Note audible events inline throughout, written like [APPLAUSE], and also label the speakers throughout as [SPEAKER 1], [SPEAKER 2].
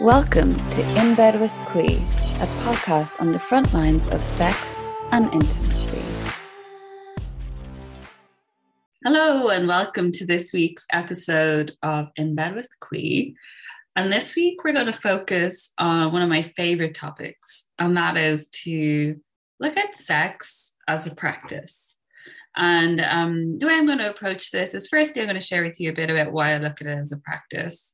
[SPEAKER 1] Welcome to In Bed with Quee, a podcast on the front lines of sex and intimacy. Hello, and welcome to this week's episode of In Bed with Quee. And this week, we're going to focus on one of my favorite topics, and that is to look at sex as a practice. And um, the way I'm going to approach this is firstly, I'm going to share with you a bit about why I look at it as a practice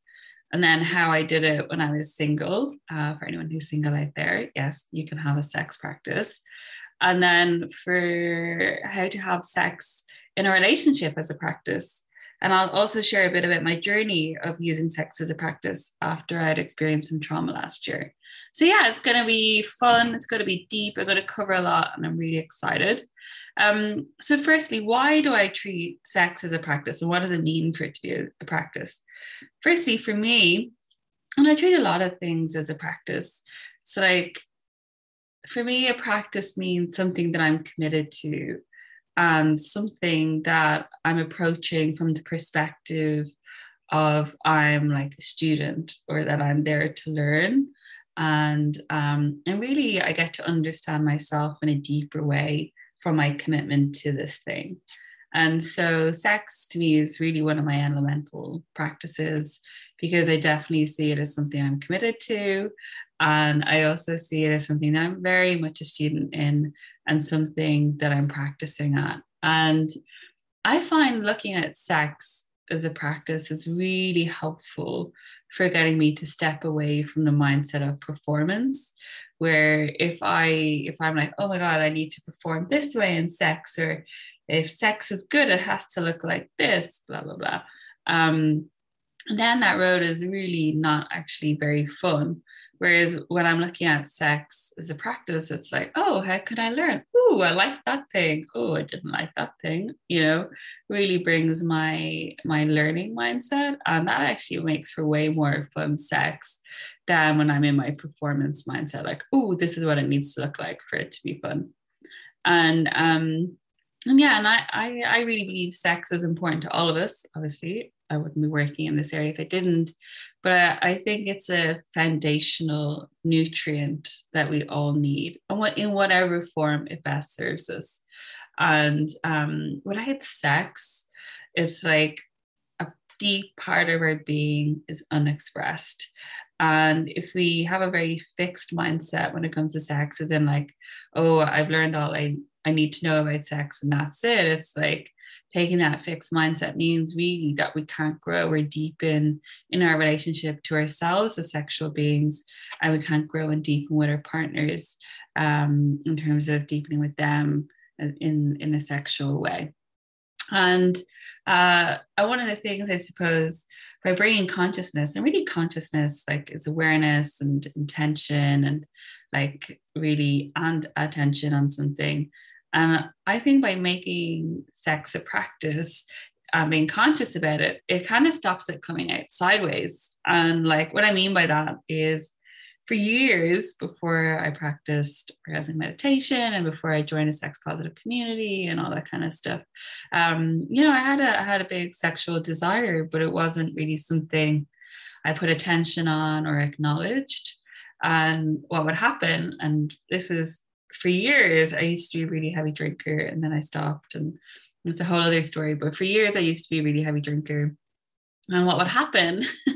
[SPEAKER 1] and then how I did it when I was single. Uh, for anyone who's single out there, yes, you can have a sex practice. And then for how to have sex in a relationship as a practice. And I'll also share a bit about my journey of using sex as a practice after I'd experienced some trauma last year. So, yeah, it's going to be fun. It's going to be deep. I'm going to cover a lot, and I'm really excited. Um, so, firstly, why do I treat sex as a practice, and what does it mean for it to be a, a practice? Firstly, for me, and I treat a lot of things as a practice. So, like, for me, a practice means something that I'm committed to and something that I'm approaching from the perspective of I'm like a student or that I'm there to learn. And um, and really I get to understand myself in a deeper way from my commitment to this thing. And so sex to me is really one of my elemental practices because I definitely see it as something I'm committed to. And I also see it as something that I'm very much a student in and something that I'm practicing at. And I find looking at sex as a practice is really helpful for getting me to step away from the mindset of performance where if i if i'm like oh my god i need to perform this way in sex or if sex is good it has to look like this blah blah blah um, and then that road is really not actually very fun Whereas when I'm looking at sex as a practice, it's like, oh, how could I learn? Oh, I like that thing. Oh, I didn't like that thing. You know, really brings my my learning mindset, and that actually makes for way more fun sex than when I'm in my performance mindset. Like, oh, this is what it needs to look like for it to be fun. And um, and yeah, and I, I I really believe sex is important to all of us. Obviously, I wouldn't be working in this area if I didn't. But I, I think it's a foundational nutrient that we all need, and in whatever form it best serves us. And um, without sex, it's like a deep part of our being is unexpressed. And if we have a very fixed mindset when it comes to sex, as in like, oh, I've learned all I, I need to know about sex and that's it, it's like taking that fixed mindset means really that we can't grow or deepen in our relationship to ourselves as sexual beings and we can't grow and deepen with our partners um, in terms of deepening with them in in a sexual way. And uh, one of the things I suppose by bringing consciousness and really consciousness like is awareness and intention and like really and attention on something and I think by making sex a practice, um, being conscious about it, it kind of stops it coming out sideways. And like what I mean by that is for years before I practiced orgasmic meditation and before I joined a sex positive community and all that kind of stuff, um, you know, I had a I had a big sexual desire, but it wasn't really something I put attention on or acknowledged. And what would happen, and this is for years I used to be a really heavy drinker and then I stopped and it's a whole other story. But for years I used to be a really heavy drinker. And what would happen? [LAUGHS]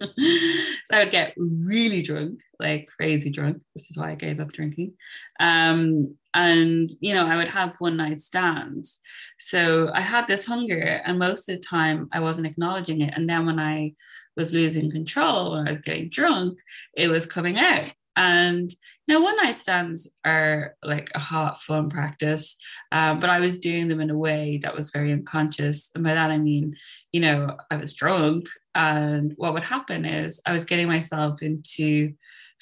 [SPEAKER 1] so I would get really drunk, like crazy drunk. This is why I gave up drinking. Um, and you know, I would have one night stands. So I had this hunger, and most of the time I wasn't acknowledging it. And then when I was losing control or I was getting drunk, it was coming out. And now one night stands are like a hot fun practice, um, but I was doing them in a way that was very unconscious. And by that I mean, you know, I was drunk, and what would happen is I was getting myself into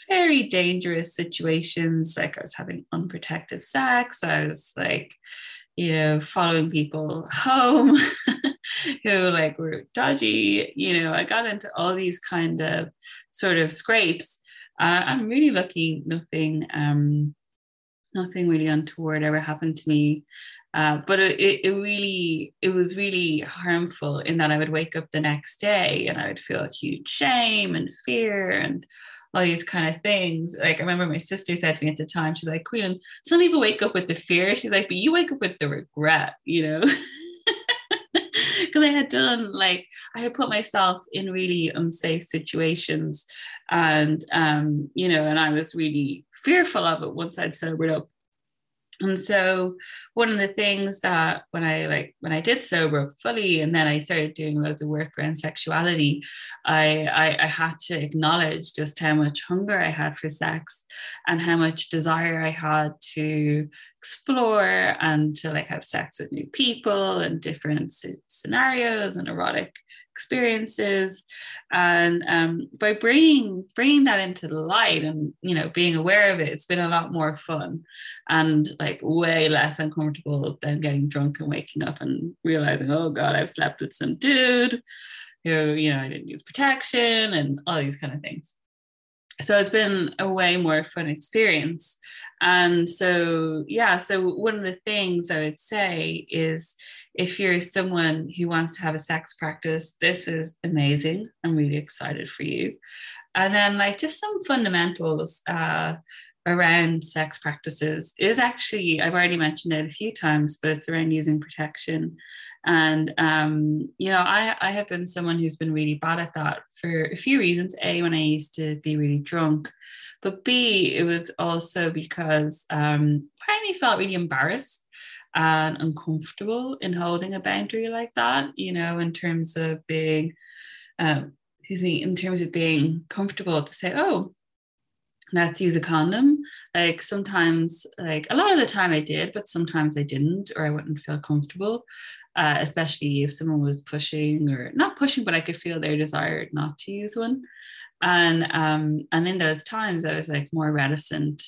[SPEAKER 1] very dangerous situations. Like I was having unprotected sex. I was like, you know, following people [LAUGHS] home who like were dodgy. You know, I got into all these kind of sort of scrapes uh, I'm really lucky. Nothing, um, nothing really untoward ever happened to me. Uh, but it, it really it was really harmful in that I would wake up the next day and I would feel huge shame and fear and all these kind of things. Like I remember my sister said to me at the time, she's like, Queen, some people wake up with the fear. She's like, but you wake up with the regret, you know? [LAUGHS] Because I had done like I had put myself in really unsafe situations and um, you know, and I was really fearful of it once I'd sobered up. And so one of the things that when i like when i did sober fully and then i started doing loads of work around sexuality I, I i had to acknowledge just how much hunger i had for sex and how much desire i had to explore and to like have sex with new people and different scenarios and erotic experiences. And um, by bringing bringing that into the light and you know being aware of it it's been a lot more fun and like way less uncomfortable than getting drunk and waking up and realizing oh god i've slept with some dude who you know i didn't use protection and all these kind of things so it's been a way more fun experience. And so yeah so one of the things i would say is if you're someone who wants to have a sex practice this is amazing. I'm really excited for you. And then like just some fundamentals uh, around sex practices is actually i've already mentioned it a few times but it's around using protection and um, you know, I I have been someone who's been really bad at that for a few reasons. A, when I used to be really drunk, but B, it was also because um, I felt really embarrassed and uncomfortable in holding a boundary like that. You know, in terms of being, um, in terms of being comfortable to say, oh, let's use a condom. Like sometimes, like a lot of the time I did, but sometimes I didn't, or I wouldn't feel comfortable uh, especially if someone was pushing or not pushing, but I could feel their desire not to use one. And um, and in those times, I was like more reticent.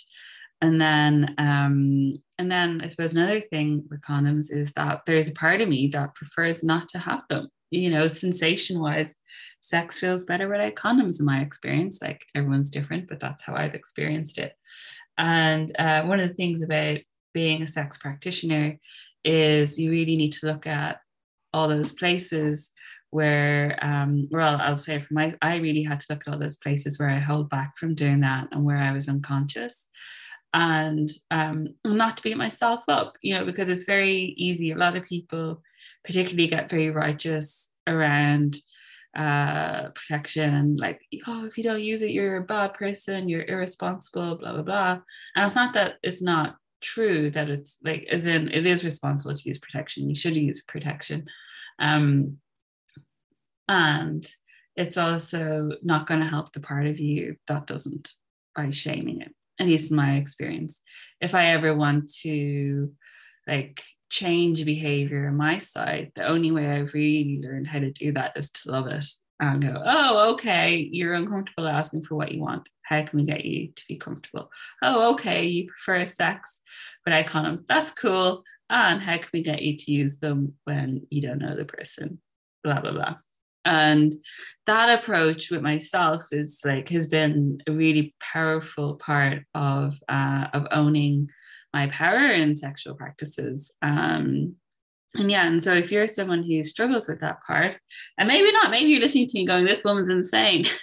[SPEAKER 1] And then um, and then I suppose another thing with condoms is that there's a part of me that prefers not to have them. You know, sensation wise, sex feels better without condoms in my experience. Like everyone's different, but that's how I've experienced it. And uh, one of the things about being a sex practitioner is you really need to look at all those places where um well I'll say for my I really had to look at all those places where I held back from doing that and where I was unconscious. And um not to beat myself up you know because it's very easy. A lot of people particularly get very righteous around uh protection and like oh if you don't use it you're a bad person you're irresponsible blah blah blah. And it's not that it's not true that it's like as in it is responsible to use protection. You should use protection. Um and it's also not going to help the part of you that doesn't by shaming it at least in my experience. If i ever want to like change behavior on my side the only way i've really learned how to do that is to love it and go, oh, okay, you're uncomfortable asking for what you want. How can we get you to be comfortable? Oh, okay, you prefer sex without condoms. That's cool. And how can we get you to use them when you don't know the person? Blah, blah, blah. And that approach with myself is like has been a really powerful part of uh, of owning my power in sexual practices. Um, and yeah, and so if you're someone who struggles with that part, and maybe not, maybe you're listening to me going, this woman's insane. [LAUGHS]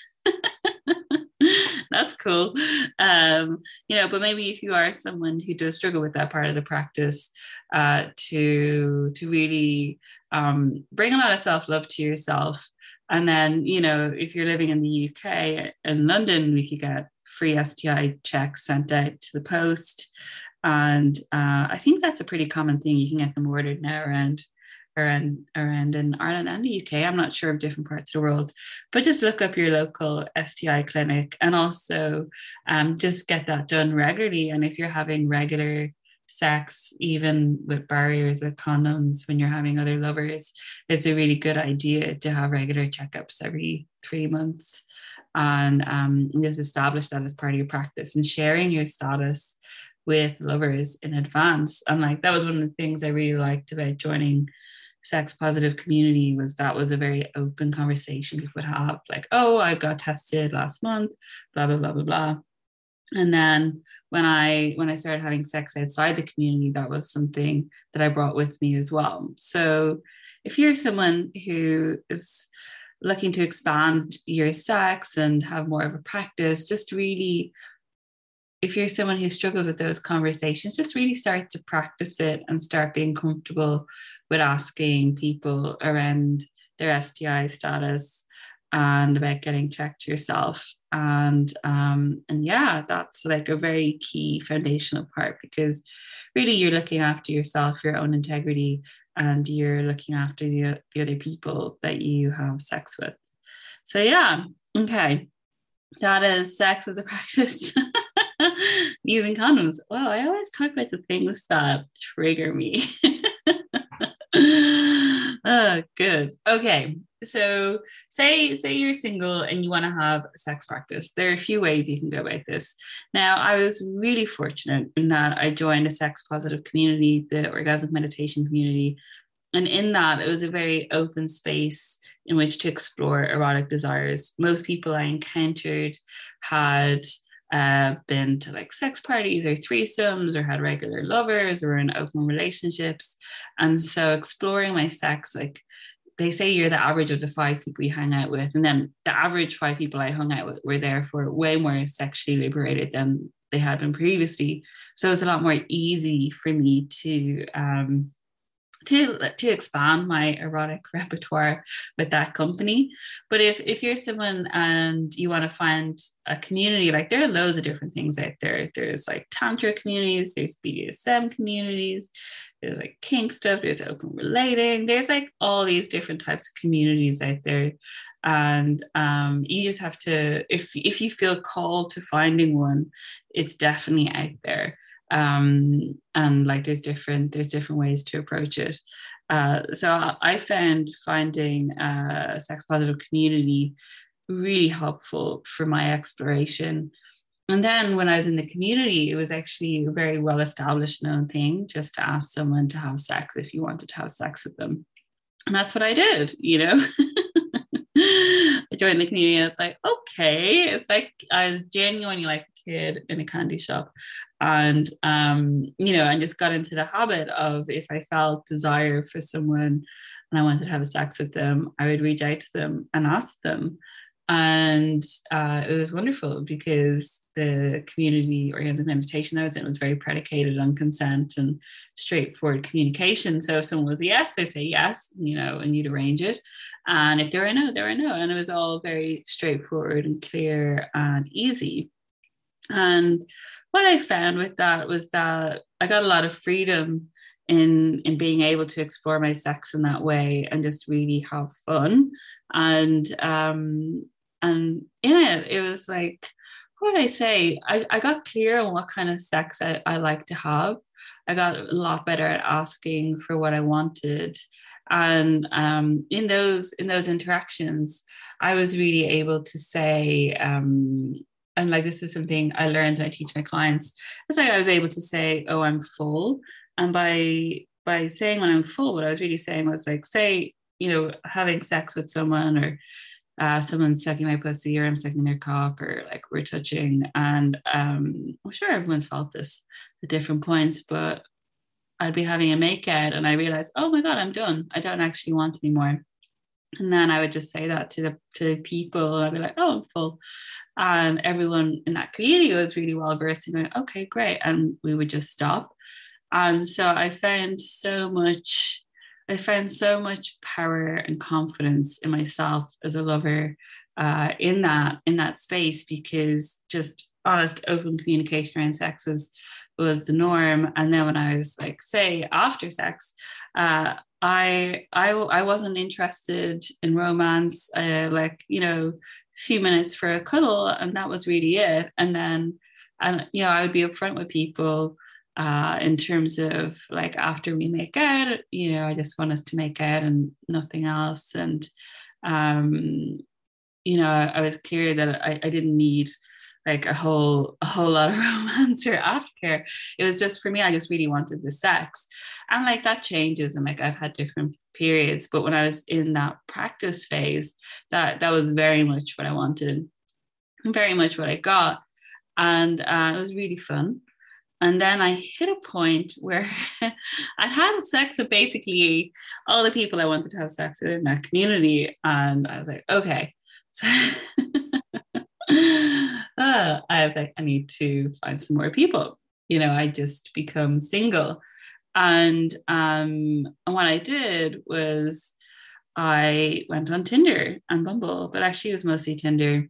[SPEAKER 1] That's cool. Um, you know, but maybe if you are someone who does struggle with that part of the practice, uh, to to really um, bring a lot of self love to yourself, and then you know, if you're living in the UK in London, we could get free STI checks sent out to the post. And uh, I think that's a pretty common thing. You can get them ordered now around around around in Ireland and the UK. I'm not sure of different parts of the world, but just look up your local STI clinic and also um, just get that done regularly. And if you're having regular sex, even with barriers with condoms, when you're having other lovers, it's a really good idea to have regular checkups every three months and um, just establish that as part of your practice and sharing your status with lovers in advance. And like that was one of the things I really liked about joining sex positive community was that was a very open conversation people would have like oh i got tested last month blah blah blah blah blah and then when I when I started having sex outside the community, that was something that I brought with me as well. So if you're someone who is looking to expand your sex and have more of a practice, just really if you're someone who struggles with those conversations, just really start to practice it and start being comfortable with asking people around their STI status and about getting checked yourself. And um, and yeah, that's like a very key foundational part because really you're looking after yourself, your own integrity, and you're looking after the, the other people that you have sex with. So yeah, okay. That is sex as a [LAUGHS] practice. Using condoms. Well, I always talk about the things that trigger me. [LAUGHS] oh, good. Okay. So say say you're single and you want to have sex practice. There are a few ways you can go about this. Now, I was really fortunate in that I joined a sex positive community, the orgasmic meditation community. And in that, it was a very open space in which to explore erotic desires. Most people I encountered had uh, been to like sex parties or threesomes or had regular lovers or in open relationships. And so exploring my sex, like they say you're the average of the five people you hang out with. And then the average five people I hung out with were therefore way more sexually liberated than they had been previously. So it's a lot more easy for me to um, to to expand my erotic [LAUGHS] repertoire with that company. But if if you're someone and you want to find a community like there are loads of different things out there. There's like tantra communities there's bdsm communities there's like kink stuff there's open relating there's like all these different types of communities out there. And um, you just have to if if you feel called to finding one it's definitely out there um, and like there's different there's different ways to approach it. Uh, so i found finding a sex positive community really helpful for my exploration. And then when i was in the community it was actually a very well established known thing just to ask someone to have sex if you wanted to have sex with them. And that's what i did you know? [LAUGHS] I joined the community and it's like, okay. It's like I was genuinely like kid in a candy shop and um, you know, I just got into the habit of if I felt desire for someone and I wanted to have sex with them, I would reach out to them and ask them. And uh, it was wonderful because the community oriented meditation I was in was very predicated on consent and straightforward communication. So if someone was a yes, they'd say yes, you know, and you'd arrange it. And if they were a no, they were a no. And it was all very straightforward and clear and easy. And what I found with that was that I got a lot of freedom in in being able to explore my sex in that way and just really have fun. And um and in it, it was like, what would I say? I, I got clear on what kind of sex I, I like to have. I got a lot better at asking for what I wanted. And um, in those in those interactions, I was really able to say, um, and like this is something I learned I teach my clients. It's like I was able to say, "Oh, I'm full," and by by saying when I'm full, what I was really saying was like, say, you know, having sex with someone or uh, someone sucking my pussy or I'm sucking their cock or like we're touching, and um, I'm sure everyone's felt this at different points, but I'd be having a make out and I realized, oh my god, I'm done. I don't actually want anymore and then I would just say that to the to people, and I'd be like, "Oh, I'm full," and everyone in that community was really well versed in going, "Okay, great," and we would just stop. And so I found so much, I found so much power and confidence in myself as a lover uh, in that in that space because just honest, open communication around sex was was the norm. And then when I was like, say, after sex, uh, I I I wasn't interested in romance. Uh, like you know, a few minutes for a cuddle, and that was really it. And then, and you know, I would be upfront with people uh, in terms of like after we make out. You know, I just want us to make out and nothing else. And um, you know, I was clear that I, I didn't need like a whole a whole lot of [LAUGHS] romance or aftercare. It was just for me, I just really wanted the sex. And like that changes and like I've had different periods. But when I was in that practice phase, that that was very much what I wanted, very much what I got. and uh, it was really fun. And then I hit a point [LAUGHS] where I had sex with basically all the people I wanted to have sex with in that community. And I was like, okay. [LAUGHS] So uh, I was like, I need to find some more people. You know, I just become single. And um, and what I did was I went on Tinder and Bumble, but actually it was mostly Tinder.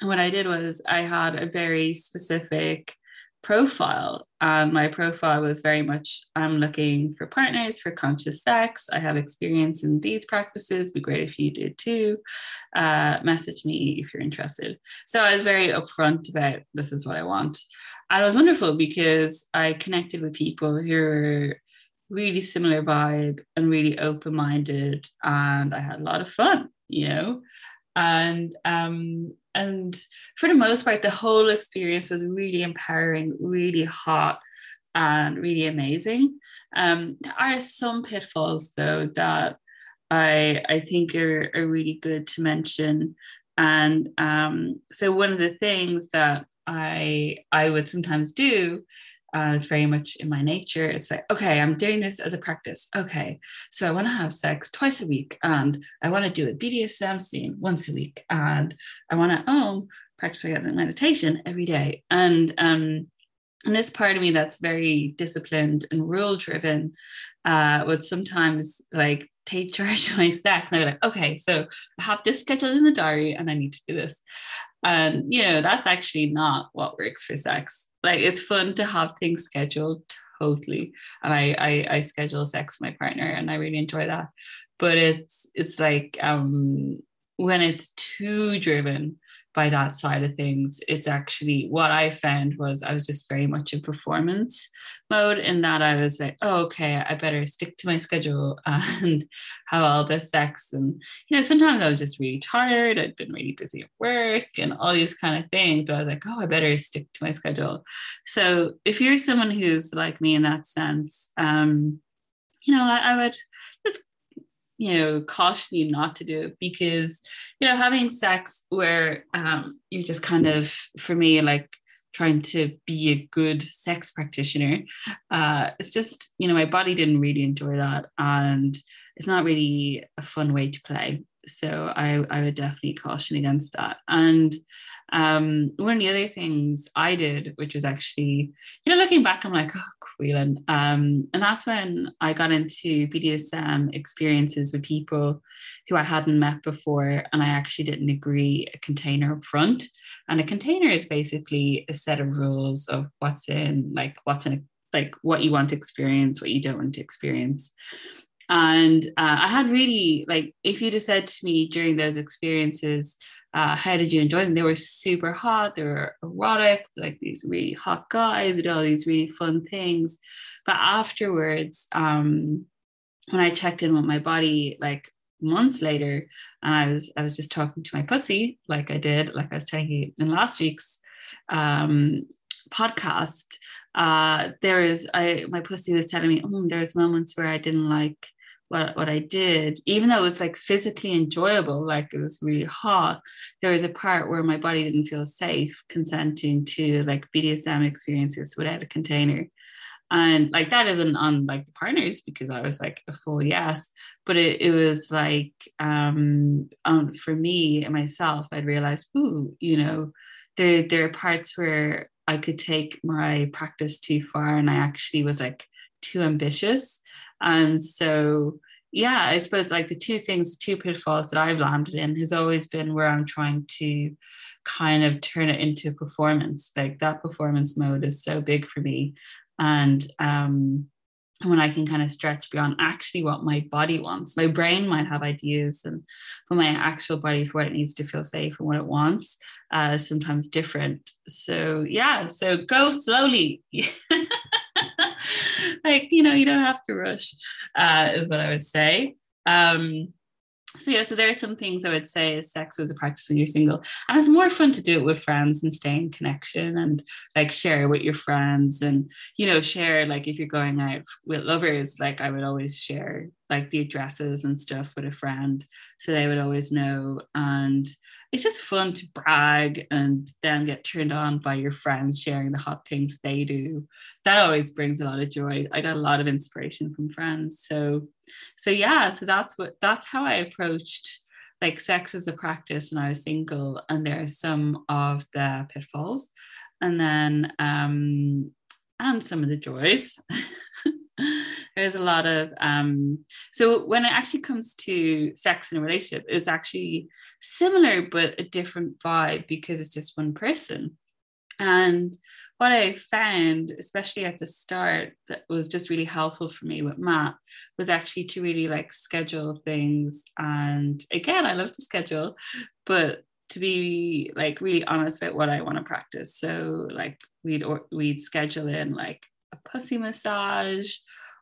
[SPEAKER 1] And what I did was I had a very specific profile. Um, my profile was very much I'm looking for partners for conscious sex. I have experience in these practices. Be great if you did too. Uh, message me if you're interested. So I was very upfront about this is what I want. And it was wonderful because I connected with people who were really similar vibe and really open minded, and I had a lot of fun, you know. And um, and for the most part, the whole experience was really empowering, really hot, and really amazing. Um, there are some pitfalls though that I I think are, are really good to mention. And um, so one of the things that I I would sometimes do uh, it's very much in my nature. It's like, okay, I'm doing this as a practice. Okay, so I want to have sex twice a week, and I want to do a BDSM scene once a week, and I want to um practice orgasmic meditation every day. And um, and this part of me that's very disciplined and rule driven uh, would sometimes like take charge [LAUGHS] of my sex. And I'd be like, okay, so I have this scheduled in the diary, and I need to do this. And you know, that's actually not what works for sex like it's fun to have things scheduled totally. And I, I i schedule sex with my partner and i really enjoy that. But it's it's like um when it's too driven by that side of things it's actually what i found was i was just very much in performance mode in that i was like oh okay i better stick to my schedule [LAUGHS] and have all this sex. And you know sometimes i was just really tired i'd been really busy at work and all these kind of things but i was like oh i better stick to my schedule. So if you're someone who's like me in that sense um you know I, I would you know caution you not to do it because you know having sex where um you're just kind of for me like trying to be a good sex practitioner uh it's just you know my body didn't really enjoy that and it's not really a fun way to play. So i i would definitely caution against that. And um, one of the other things I did, which was actually, you know, looking back, I'm like, oh, Queelan. Um, and that's when I got into BDSM experiences with people who I hadn't met before, and I actually didn't agree a container up front. And a container is basically a set of rules of what's in, like, what's in, a, like, what you want to experience, what you don't want to experience. And uh, I had really, like, if you'd have said to me during those experiences, uh, how did you enjoy them? They were super hot, they were erotic, like these really hot guys with all these really fun things. But afterwards, um, when I checked in with my body, like months later, and I was I was just talking to my pussy, like I did, like I was telling you in last week's um, podcast. Uh, there is I my pussy was telling me, oh, there's moments where I didn't like what, what I did, even though it was like physically enjoyable, like it was really hot, there was a part where my body didn't feel safe consenting to like BDSM experiences without a container. And like that isn't on like the partners because I was like a full yes, but it, it was like um, um for me and myself, I'd realized, ooh, you know, there there are parts where I could take my practice too far and I actually was like too ambitious and so, yeah, I suppose like the two things, the two pitfalls that I've landed in has always been where I'm trying to kind of turn it into performance. Like that performance mode is so big for me. And um, when I can kind of stretch beyond actually what my body wants. My brain might have ideas, and but my actual body for what it needs to feel safe and what it wants uh, sometimes different. So yeah, so go slowly. [LAUGHS] [LAUGHS] like you know you don't have to rush uh, is what i would say. Um, so yeah so there are some things i would say is sex as a practice when you're single and it's more fun to do it with friends and stay in connection and like share with your friends and you know share like if you're going out with lovers like i would always share like the addresses and stuff with a friend so they would always know and it's just fun to brag and then get turned on by your friends sharing the hot things they do. That always brings a lot of joy. I got a lot of inspiration from friends. So so yeah, so that's what that's how I approached like sex as a practice when I was single. And there are some of the pitfalls and then um and some of the joys. [LAUGHS] there's a lot of um so when it actually comes to sex in a relationship it's actually similar but a different vibe because it's just one person and what I found, especially at the start, that was just really helpful for me with Matt was actually to really like schedule things. And again, I love to schedule, but to be like really honest about what I want to practice. So like we'd or we'd schedule in like a pussy massage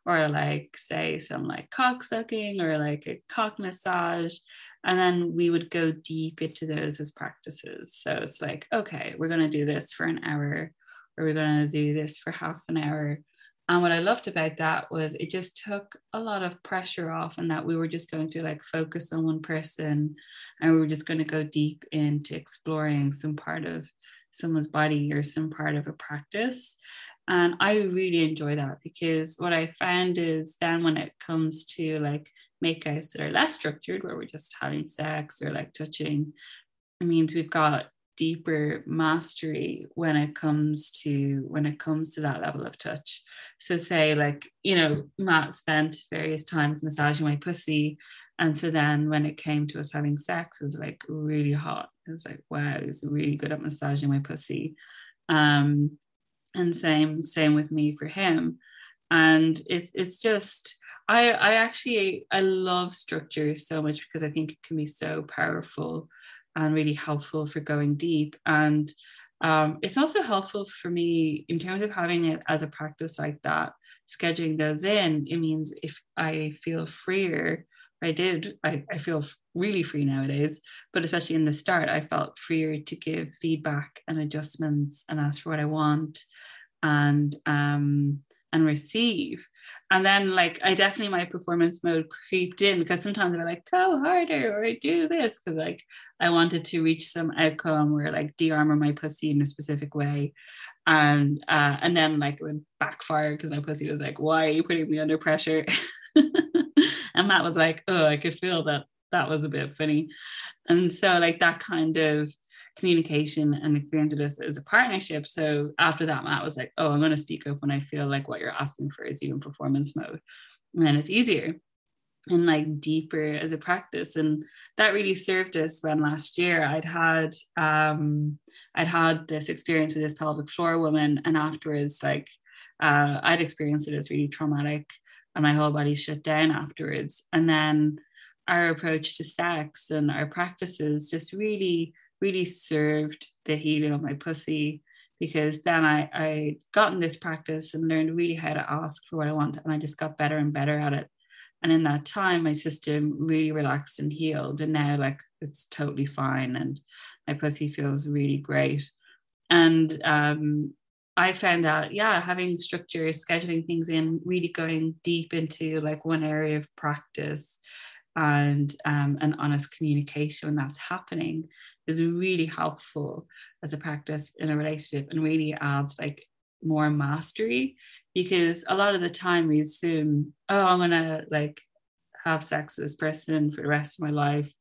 [SPEAKER 1] or like say some like cock sucking or like a cock massage and then we would go deep into those as practices. So it's like okay we're going to do this for an hour or we're going to do this for half an hour. And what i loved about that was it just took a lot of pressure off and that we were just going to like focus on one person and we were just going to go deep into exploring some part of someone's body or some part of a practice and I really enjoy that because what I found is then when it comes to like makeouts that are less structured, where we're just having sex or like touching, it means we've got deeper mastery when it comes to when it comes to that level of touch. So say like you know matt spent various times massaging my pussy. And so then when it came to us having sex it was like really hot. It was like wow he was really good at massaging my pussy. Um and same same with me for him. And it's it's just i i actually i love structure so much because i think it can be so powerful and really helpful for going deep. And um, it's also helpful for me in terms of having it as a practice like that scheduling those in it means if i feel freer I did. I, I feel really free nowadays, but especially in the start, I felt freer to give feedback and adjustments and ask for what I want and um and receive. And then like i definitely my performance mode creeped in because sometimes i'm like go harder or do this because like i wanted to reach some outcome or like de-armor my pussy in a specific way. And uh and then like it would backfire because my pussy was like why are you putting me under pressure [LAUGHS] [LAUGHS] and matt was like oh i could feel that that was a bit funny and so like that kind of communication and experience this as a partnership. So after that, Matt was like, oh, I'm going to speak up when I feel like what you're asking for is even performance mode. And then it's easier and like deeper as a practice. And that really served us when last year I'd had um I'd had this experience with this pelvic floor woman and afterwards like uh, I'd experienced it as really traumatic and my whole body shut down afterwards. And then our approach to sex and our practices just really really served the healing of my pussy because then I, I got in this practice and learned really how to ask for what I want. And I just got better and better at it. And in that time, my system really relaxed and healed. And now, like, it's totally fine. And my pussy feels really great. And um, I found that, yeah, having structure, scheduling things in, really going deep into like one area of practice and um, an honest communication when that's happening is really helpful as a practice in a relationship and really adds like more mastery because a lot of the time we assume oh i'm gonna like have sex with this person for the rest of my life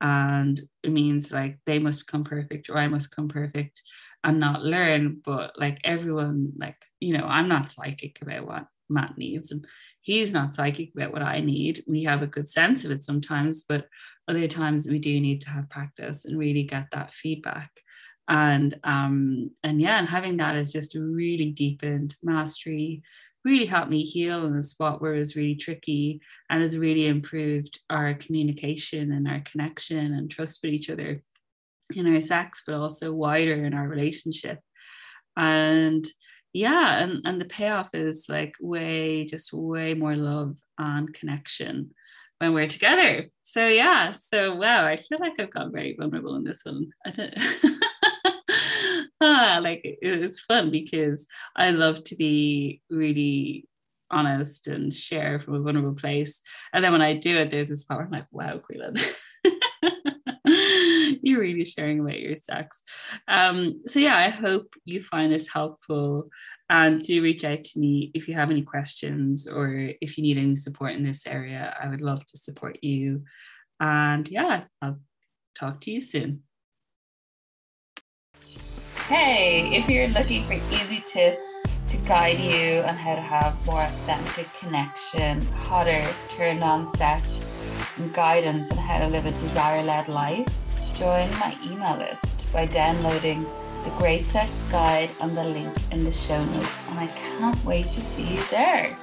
[SPEAKER 1] and it means like they must come perfect or i must come perfect and not learn but like everyone like you know i'm not psychic about what matt needs and he's not psychic about what I need. We have a good sense of it sometimes, but other times we do need to have practice and really get that feedback. And um, and yeah, and having that has just really deepened mastery, really helped me heal in a spot where it was really tricky and has really improved our communication and our connection and trust with each other in our sex, but also wider in our relationship. And yeah and and the payoff is like way just way more love and connection when we're together. So yeah so wow i feel like i've got very vulnerable in this one. I [LAUGHS] don't ah, like it's fun because i love to be really honest and share from a vulnerable place. And then when i do it there's this where i'm like wow Quillan [LAUGHS] you really, sharing about your sex. Um, so yeah, I hope you find this helpful and do reach out to me if you have any questions or if you need any support in this area. I would love to support you. And yeah, I'll talk to you soon. Hey, if you're looking for easy tips to guide you on how to have more authentic connection, hotter, turned on sex, and guidance on how to live a desire led life, join my email list by downloading the Great Sex Guide on the link in the show notes. And I can't wait to see you there.